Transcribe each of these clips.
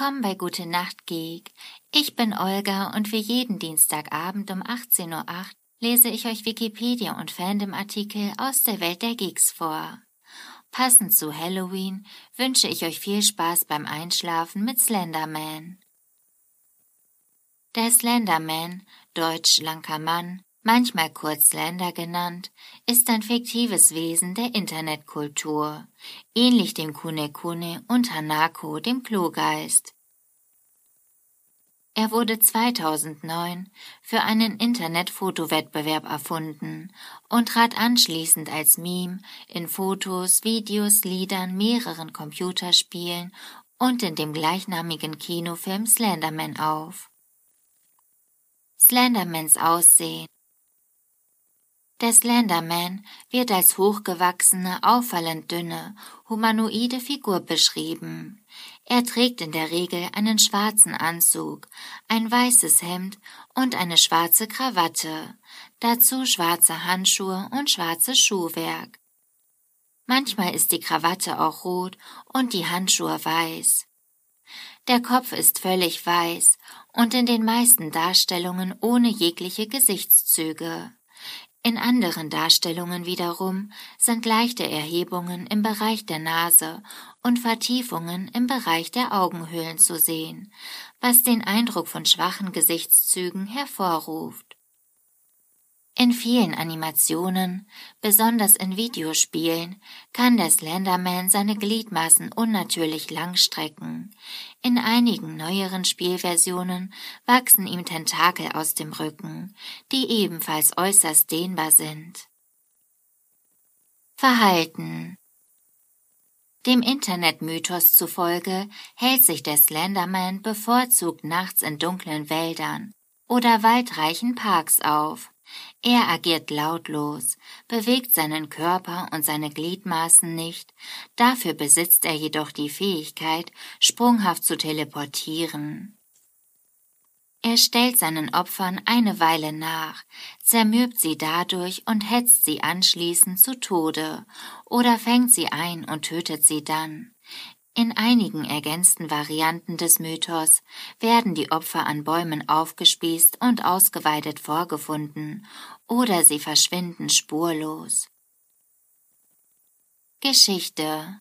Willkommen bei Gute Nacht Geek. Ich bin Olga und wie jeden Dienstagabend um 18.08 Uhr lese ich euch Wikipedia und Fandom-Artikel aus der Welt der Geeks vor. Passend zu Halloween wünsche ich euch viel Spaß beim Einschlafen mit Slenderman. Der Slenderman, deutsch schlanker Mann, manchmal kurz Slender genannt, ist ein fiktives Wesen der Internetkultur, ähnlich dem Kune-Kune und Hanako, dem Klogeist. Er wurde 2009 für einen Internetfotowettbewerb erfunden und trat anschließend als Meme in Fotos, Videos, Liedern, mehreren Computerspielen und in dem gleichnamigen Kinofilm Slenderman auf. Slendermans Aussehen der Slenderman wird als hochgewachsene, auffallend dünne, humanoide Figur beschrieben. Er trägt in der Regel einen schwarzen Anzug, ein weißes Hemd und eine schwarze Krawatte, dazu schwarze Handschuhe und schwarzes Schuhwerk. Manchmal ist die Krawatte auch rot und die Handschuhe weiß. Der Kopf ist völlig weiß und in den meisten Darstellungen ohne jegliche Gesichtszüge. In anderen Darstellungen wiederum sind leichte Erhebungen im Bereich der Nase und Vertiefungen im Bereich der Augenhöhlen zu sehen, was den Eindruck von schwachen Gesichtszügen hervorruft. In vielen Animationen, besonders in Videospielen, kann der Slenderman seine Gliedmaßen unnatürlich lang strecken. In einigen neueren Spielversionen wachsen ihm Tentakel aus dem Rücken, die ebenfalls äußerst dehnbar sind. Verhalten dem Internetmythos zufolge hält sich der Slenderman bevorzugt nachts in dunklen Wäldern oder waldreichen Parks auf. Er agiert lautlos, bewegt seinen Körper und seine Gliedmaßen nicht, dafür besitzt er jedoch die Fähigkeit, sprunghaft zu teleportieren. Er stellt seinen Opfern eine Weile nach, zermürbt sie dadurch und hetzt sie anschließend zu Tode oder fängt sie ein und tötet sie dann. In einigen ergänzten Varianten des Mythos werden die Opfer an Bäumen aufgespießt und ausgeweidet vorgefunden oder sie verschwinden spurlos. Geschichte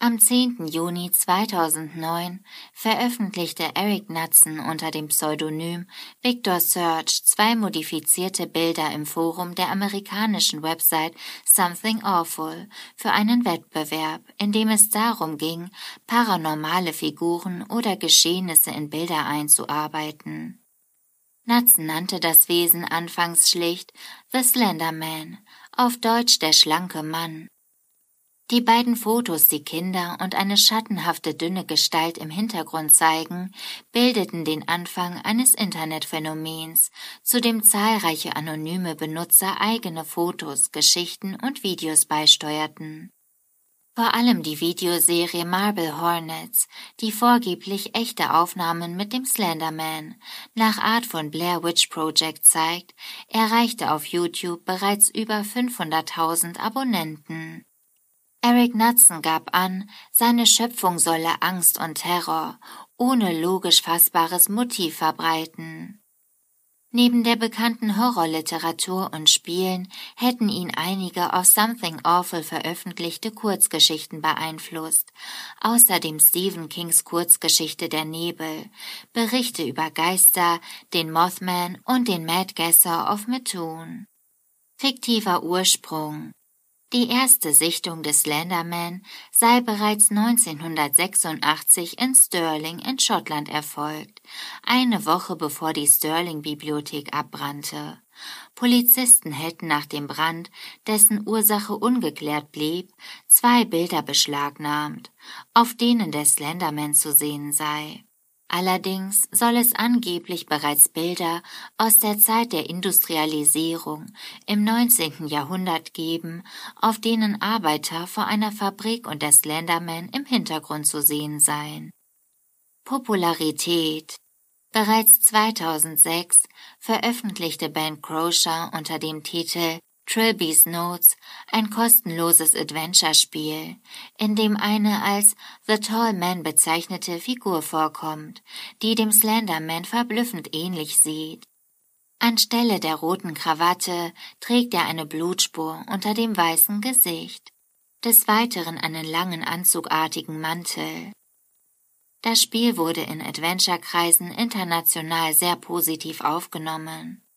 am 10. Juni 2009 veröffentlichte Eric Knudsen unter dem Pseudonym Victor Search zwei modifizierte Bilder im Forum der amerikanischen Website Something Awful für einen Wettbewerb, in dem es darum ging, paranormale Figuren oder Geschehnisse in Bilder einzuarbeiten. Knudsen nannte das Wesen anfangs schlicht The Slender Man, auf Deutsch der schlanke Mann. Die beiden Fotos, die Kinder und eine schattenhafte dünne Gestalt im Hintergrund zeigen, bildeten den Anfang eines Internetphänomens, zu dem zahlreiche anonyme Benutzer eigene Fotos, Geschichten und Videos beisteuerten. Vor allem die Videoserie Marble Hornets, die vorgeblich echte Aufnahmen mit dem Slenderman nach Art von Blair Witch Project zeigt, erreichte auf YouTube bereits über 500.000 Abonnenten. Eric Knudsen gab an, seine Schöpfung solle Angst und Terror ohne logisch fassbares Motiv verbreiten. Neben der bekannten Horrorliteratur und Spielen hätten ihn einige auf Something Awful veröffentlichte Kurzgeschichten beeinflusst, außerdem Stephen Kings Kurzgeschichte Der Nebel, Berichte über Geister, den Mothman und den Mad Gasser of Methuen. Fiktiver Ursprung die erste Sichtung des Slenderman sei bereits 1986 in Stirling in Schottland erfolgt, eine Woche bevor die Stirling-Bibliothek abbrannte. Polizisten hätten nach dem Brand, dessen Ursache ungeklärt blieb, zwei Bilder beschlagnahmt, auf denen der Slenderman zu sehen sei. Allerdings soll es angeblich bereits Bilder aus der Zeit der Industrialisierung im 19. Jahrhundert geben, auf denen Arbeiter vor einer Fabrik und der Slenderman im Hintergrund zu sehen seien. Popularität Bereits 2006 veröffentlichte Ben Crosher unter dem Titel Trilby's Notes, ein kostenloses Adventure-Spiel, in dem eine als The Tall Man bezeichnete Figur vorkommt, die dem Slenderman verblüffend ähnlich sieht. Anstelle der roten Krawatte trägt er eine Blutspur unter dem weißen Gesicht, des Weiteren einen langen anzugartigen Mantel. Das Spiel wurde in Adventure-Kreisen international sehr positiv aufgenommen.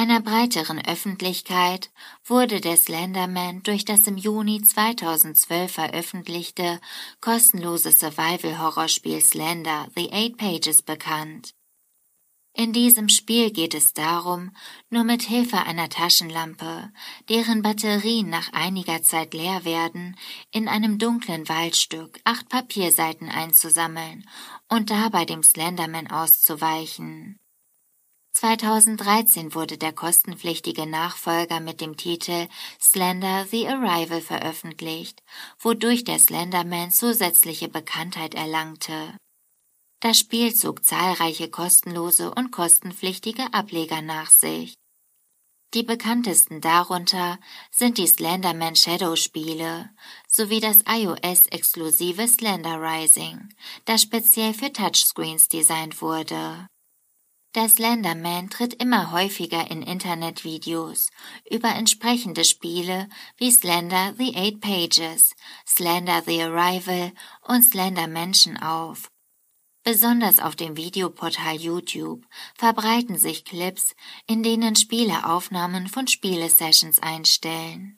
Einer breiteren Öffentlichkeit wurde der Slenderman durch das im Juni 2012 veröffentlichte kostenlose Survival-Horrorspiel Slender The Eight Pages bekannt. In diesem Spiel geht es darum, nur mit Hilfe einer Taschenlampe, deren Batterien nach einiger Zeit leer werden, in einem dunklen Waldstück acht Papierseiten einzusammeln und dabei dem Slenderman auszuweichen. 2013 wurde der kostenpflichtige Nachfolger mit dem Titel Slender The Arrival veröffentlicht, wodurch der Slenderman zusätzliche Bekanntheit erlangte. Das Spiel zog zahlreiche kostenlose und kostenpflichtige Ableger nach sich. Die bekanntesten darunter sind die Slenderman Shadow Spiele sowie das iOS-exklusive Slender Rising, das speziell für Touchscreens designt wurde. Der Slenderman tritt immer häufiger in Internetvideos über entsprechende Spiele wie Slender The Eight Pages, Slender The Arrival und Slender Mansion auf Besonders auf dem Videoportal YouTube verbreiten sich Clips, in denen Spieler Aufnahmen von Spielesessions einstellen.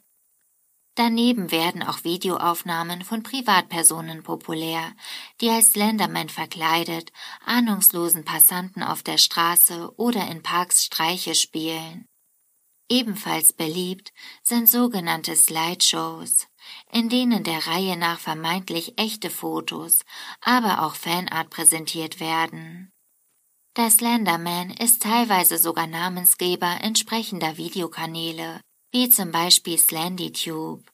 Daneben werden auch Videoaufnahmen von Privatpersonen populär, die als Slenderman verkleidet ahnungslosen Passanten auf der Straße oder in Parks Streiche spielen. Ebenfalls beliebt sind sogenannte Slideshows, in denen der Reihe nach vermeintlich echte Fotos, aber auch Fanart präsentiert werden. Der Slenderman ist teilweise sogar Namensgeber entsprechender Videokanäle, wie zum Beispiel SlendyTube.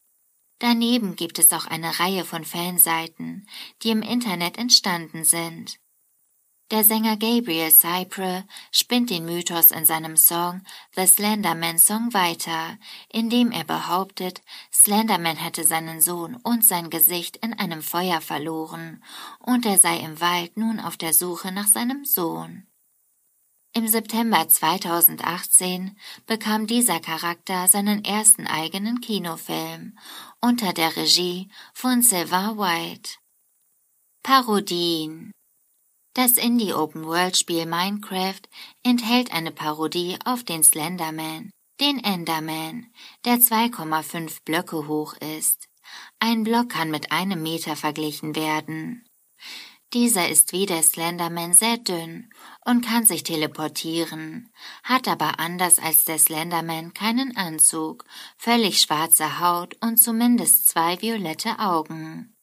Daneben gibt es auch eine Reihe von Fanseiten, die im Internet entstanden sind. Der Sänger Gabriel Cypre spinnt den Mythos in seinem Song The Slenderman Song weiter, indem er behauptet, Slenderman hätte seinen Sohn und sein Gesicht in einem Feuer verloren und er sei im Wald nun auf der Suche nach seinem Sohn. Im September 2018 bekam dieser Charakter seinen ersten eigenen Kinofilm unter der Regie von Sylvain White. Parodien das Indie-Open-World-Spiel Minecraft enthält eine Parodie auf den Slenderman, den Enderman, der 2,5 Blöcke hoch ist. Ein Block kann mit einem Meter verglichen werden. Dieser ist wie der Slenderman sehr dünn und kann sich teleportieren, hat aber anders als der Slenderman keinen Anzug, völlig schwarze Haut und zumindest zwei violette Augen.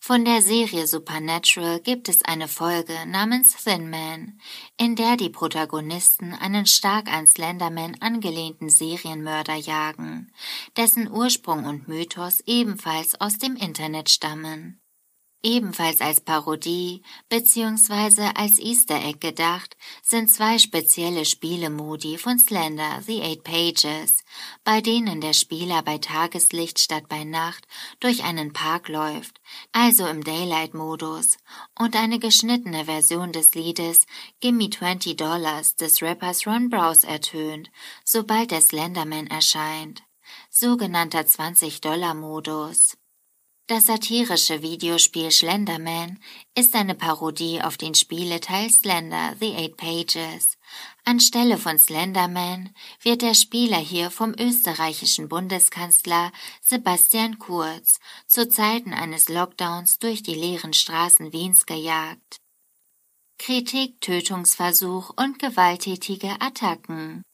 Von der Serie Supernatural gibt es eine Folge namens Thin Man, in der die Protagonisten einen stark an Slenderman angelehnten Serienmörder jagen, dessen Ursprung und Mythos ebenfalls aus dem Internet stammen. Ebenfalls als Parodie bzw. als Easter Egg gedacht sind zwei spezielle Spielemodi von Slender The Eight Pages, bei denen der Spieler bei Tageslicht statt bei Nacht durch einen Park läuft, also im Daylight-Modus, und eine geschnittene Version des Liedes Gimme 20 Dollars des Rappers Ron Browse ertönt, sobald der Slenderman erscheint. Sogenannter 20-Dollar-Modus. Das satirische Videospiel Slenderman ist eine Parodie auf den Spieleteil Slender The Eight Pages. Anstelle von Slenderman wird der Spieler hier vom österreichischen Bundeskanzler Sebastian Kurz zu Zeiten eines Lockdowns durch die leeren Straßen Wiens gejagt. Kritik, Tötungsversuch und gewalttätige Attacken.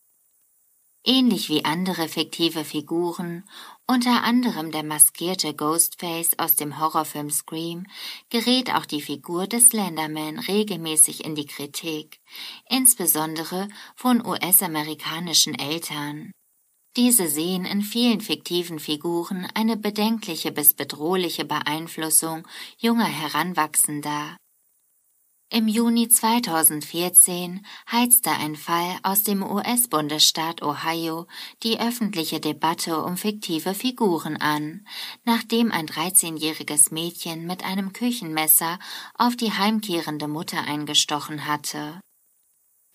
Ähnlich wie andere fiktive Figuren, unter anderem der maskierte Ghostface aus dem Horrorfilm Scream, gerät auch die Figur des Slenderman regelmäßig in die Kritik, insbesondere von US-amerikanischen Eltern. Diese sehen in vielen fiktiven Figuren eine bedenkliche bis bedrohliche Beeinflussung junger Heranwachsender. Im Juni 2014 heizte ein Fall aus dem US-Bundesstaat Ohio die öffentliche Debatte um fiktive Figuren an, nachdem ein 13-jähriges Mädchen mit einem Küchenmesser auf die heimkehrende Mutter eingestochen hatte.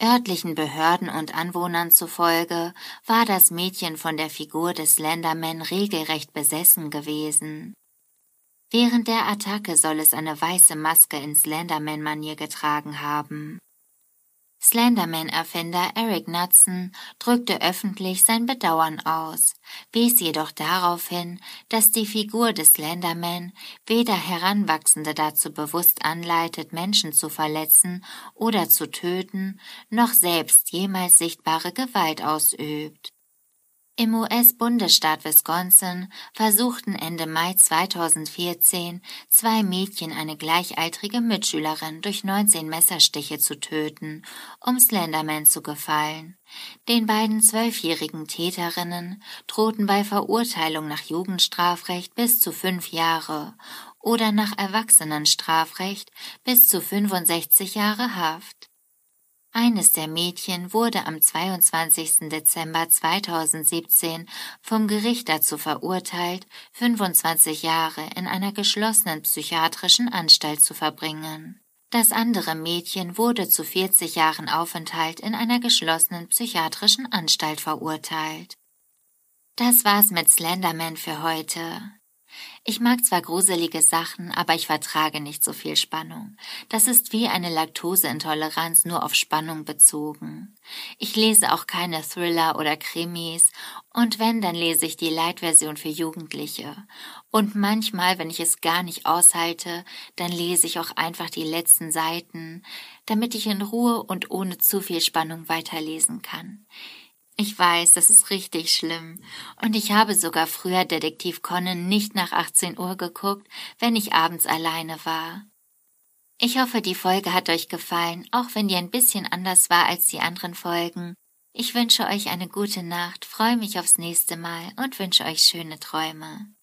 Örtlichen Behörden und Anwohnern zufolge war das Mädchen von der Figur des Slenderman regelrecht besessen gewesen. Während der Attacke soll es eine weiße Maske in Slenderman-Manier getragen haben. Slenderman-Erfinder Eric Knudsen drückte öffentlich sein Bedauern aus, wies jedoch darauf hin, dass die Figur des Slenderman weder Heranwachsende dazu bewusst anleitet, Menschen zu verletzen oder zu töten, noch selbst jemals sichtbare Gewalt ausübt. Im US-Bundesstaat Wisconsin versuchten Ende Mai 2014 zwei Mädchen eine gleichaltrige Mitschülerin durch 19 Messerstiche zu töten, um Slenderman zu gefallen. Den beiden zwölfjährigen Täterinnen drohten bei Verurteilung nach Jugendstrafrecht bis zu fünf Jahre oder nach Erwachsenenstrafrecht bis zu 65 Jahre Haft. Eines der Mädchen wurde am 22. Dezember 2017 vom Gericht dazu verurteilt, 25 Jahre in einer geschlossenen psychiatrischen Anstalt zu verbringen. Das andere Mädchen wurde zu 40 Jahren Aufenthalt in einer geschlossenen psychiatrischen Anstalt verurteilt. Das war's mit Slenderman für heute. Ich mag zwar gruselige Sachen, aber ich vertrage nicht so viel Spannung. Das ist wie eine Laktoseintoleranz nur auf Spannung bezogen. Ich lese auch keine Thriller oder Krimis und wenn, dann lese ich die Light-Version für Jugendliche. Und manchmal, wenn ich es gar nicht aushalte, dann lese ich auch einfach die letzten Seiten, damit ich in Ruhe und ohne zu viel Spannung weiterlesen kann. Ich weiß, das ist richtig schlimm. Und ich habe sogar früher Detektiv Conan nicht nach 18 Uhr geguckt, wenn ich abends alleine war. Ich hoffe, die Folge hat euch gefallen, auch wenn die ein bisschen anders war als die anderen Folgen. Ich wünsche euch eine gute Nacht, freue mich aufs nächste Mal und wünsche euch schöne Träume.